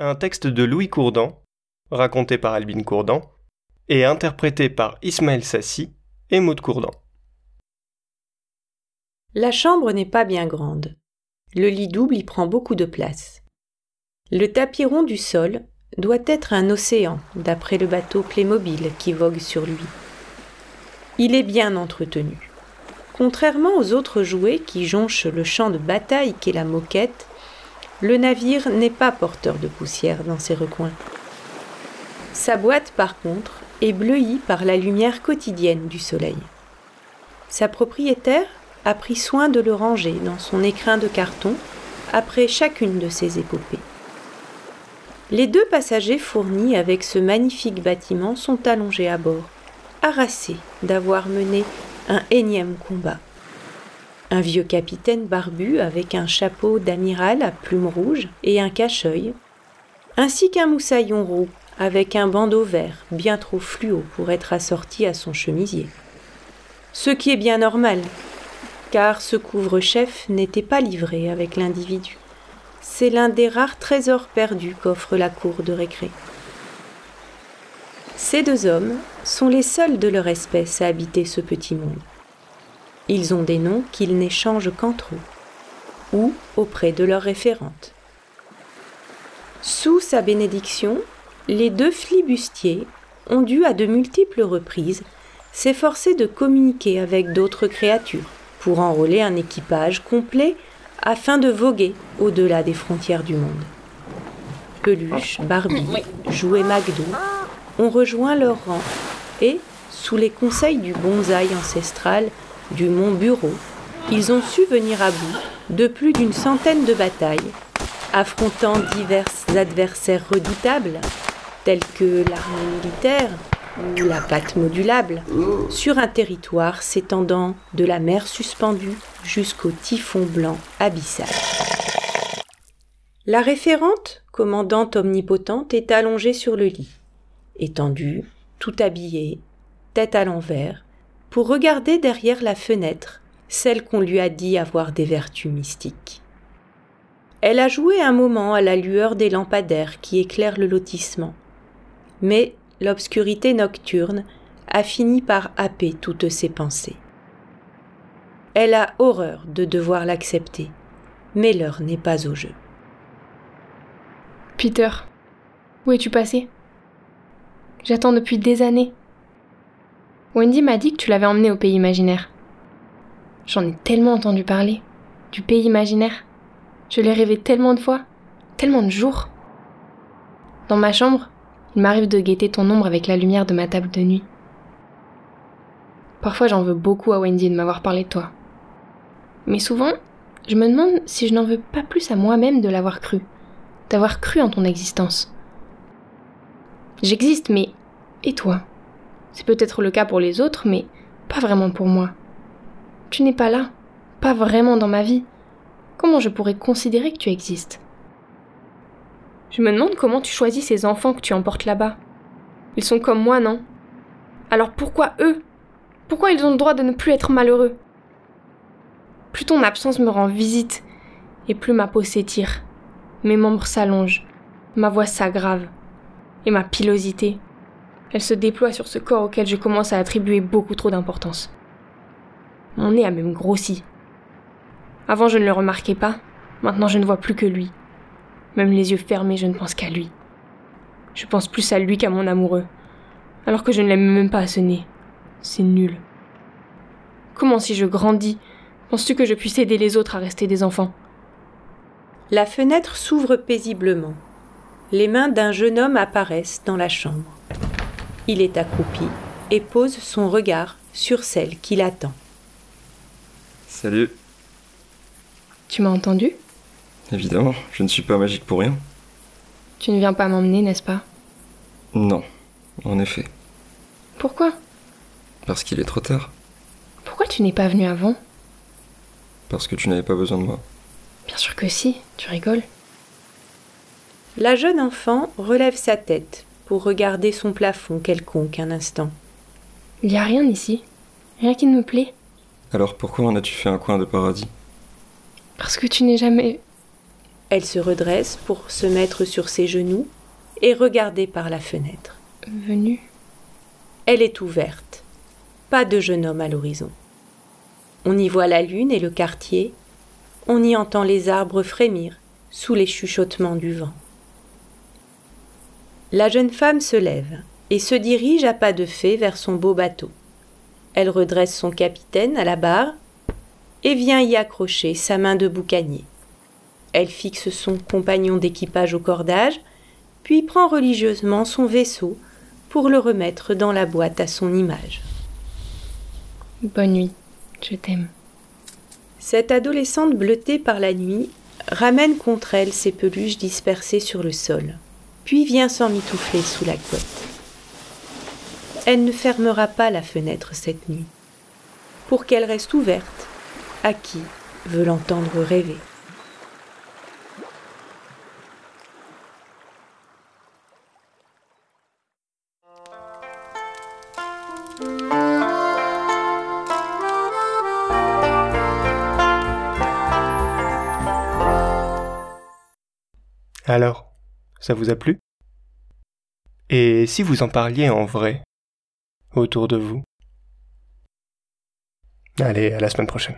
un texte de Louis Courdan, raconté par Albine Courdan, et interprété par Ismaël Sassi et Maud Courdan. La chambre n'est pas bien grande. Le lit double y prend beaucoup de place. Le tapis rond du sol doit être un océan, d'après le bateau Playmobil qui vogue sur lui. Il est bien entretenu. Contrairement aux autres jouets qui jonchent le champ de bataille qu'est la moquette, le navire n'est pas porteur de poussière dans ses recoins. Sa boîte, par contre, est bleuie par la lumière quotidienne du soleil. Sa propriétaire a pris soin de le ranger dans son écrin de carton après chacune de ses épopées. Les deux passagers fournis avec ce magnifique bâtiment sont allongés à bord, harassés d'avoir mené un énième combat. Un vieux capitaine barbu avec un chapeau d'amiral à plumes rouges et un cache-œil, ainsi qu'un moussaillon roux avec un bandeau vert bien trop fluo pour être assorti à son chemisier. Ce qui est bien normal, car ce couvre-chef n'était pas livré avec l'individu c'est l'un des rares trésors perdus qu'offre la cour de récré. Ces deux hommes sont les seuls de leur espèce à habiter ce petit monde. Ils ont des noms qu'ils n'échangent qu'entre eux, ou auprès de leurs référentes. Sous sa bénédiction, les deux flibustiers ont dû à de multiples reprises s'efforcer de communiquer avec d'autres créatures pour enrôler un équipage complet afin de voguer au-delà des frontières du monde. Peluche, Barbie, Jouet McDo ont rejoint leur rang et, sous les conseils du bonsaï ancestral du Mont Bureau, ils ont su venir à bout de plus d'une centaine de batailles, affrontant divers adversaires redoutables, tels que l'armée militaire ou la patte modulable, sur un territoire s'étendant de la mer suspendue jusqu'au typhon blanc abyssal. La référente, commandante omnipotente, est allongée sur le lit, étendue, tout habillée, tête à l'envers, pour regarder derrière la fenêtre celle qu'on lui a dit avoir des vertus mystiques. Elle a joué un moment à la lueur des lampadaires qui éclairent le lotissement, mais l'obscurité nocturne a fini par happer toutes ses pensées. Elle a horreur de devoir l'accepter, mais l'heure n'est pas au jeu. Peter, où es-tu passé? J'attends depuis des années. Wendy m'a dit que tu l'avais emmené au pays imaginaire. J'en ai tellement entendu parler. Du pays imaginaire. Je l'ai rêvé tellement de fois, tellement de jours. Dans ma chambre, il m'arrive de guetter ton ombre avec la lumière de ma table de nuit. Parfois j'en veux beaucoup à Wendy de m'avoir parlé de toi. Mais souvent, je me demande si je n'en veux pas plus à moi-même de l'avoir cru, d'avoir cru en ton existence. J'existe, mais... Et toi? C'est peut-être le cas pour les autres, mais pas vraiment pour moi. Tu n'es pas là, pas vraiment dans ma vie. Comment je pourrais considérer que tu existes? Je me demande comment tu choisis ces enfants que tu emportes là-bas. Ils sont comme moi, non? Alors pourquoi eux? Pourquoi ils ont le droit de ne plus être malheureux? Plus ton absence me rend visite, et plus ma peau s'étire, mes membres s'allongent, ma voix s'aggrave, et ma pilosité, elle se déploie sur ce corps auquel je commence à attribuer beaucoup trop d'importance. Mon nez a même grossi. Avant je ne le remarquais pas, maintenant je ne vois plus que lui. Même les yeux fermés, je ne pense qu'à lui. Je pense plus à lui qu'à mon amoureux, alors que je ne l'aime même pas à ce nez. C'est nul. Comment si je grandis, Penses-tu que je puisse aider les autres à rester des enfants? La fenêtre s'ouvre paisiblement. Les mains d'un jeune homme apparaissent dans la chambre. Il est accroupi et pose son regard sur celle qui l'attend. Salut. Tu m'as entendu? Évidemment, je ne suis pas magique pour rien. Tu ne viens pas m'emmener, n'est-ce pas? Non, en effet. Pourquoi? Parce qu'il est trop tard. Pourquoi tu n'es pas venu avant? Parce que tu n'avais pas besoin de moi. Bien sûr que si, tu rigoles. La jeune enfant relève sa tête pour regarder son plafond quelconque un instant. Il n'y a rien ici, rien qui ne me plaît. Alors pourquoi en as-tu fait un coin de paradis? Parce que tu n'es jamais... Elle se redresse pour se mettre sur ses genoux et regarder par la fenêtre. Venu Elle est ouverte. Pas de jeune homme à l'horizon. On y voit la lune et le quartier. On y entend les arbres frémir sous les chuchotements du vent. La jeune femme se lève et se dirige à pas de fée vers son beau bateau. Elle redresse son capitaine à la barre et vient y accrocher sa main de boucanier. Elle fixe son compagnon d'équipage au cordage, puis prend religieusement son vaisseau pour le remettre dans la boîte à son image. Bonne nuit, je t'aime. Cette adolescente bleutée par la nuit ramène contre elle ses peluches dispersées sur le sol, puis vient s'emmitoufler sous la couette. Elle ne fermera pas la fenêtre cette nuit, pour qu'elle reste ouverte à qui veut l'entendre rêver. Alors, ça vous a plu? Et si vous en parliez en vrai, autour de vous? Allez, à la semaine prochaine.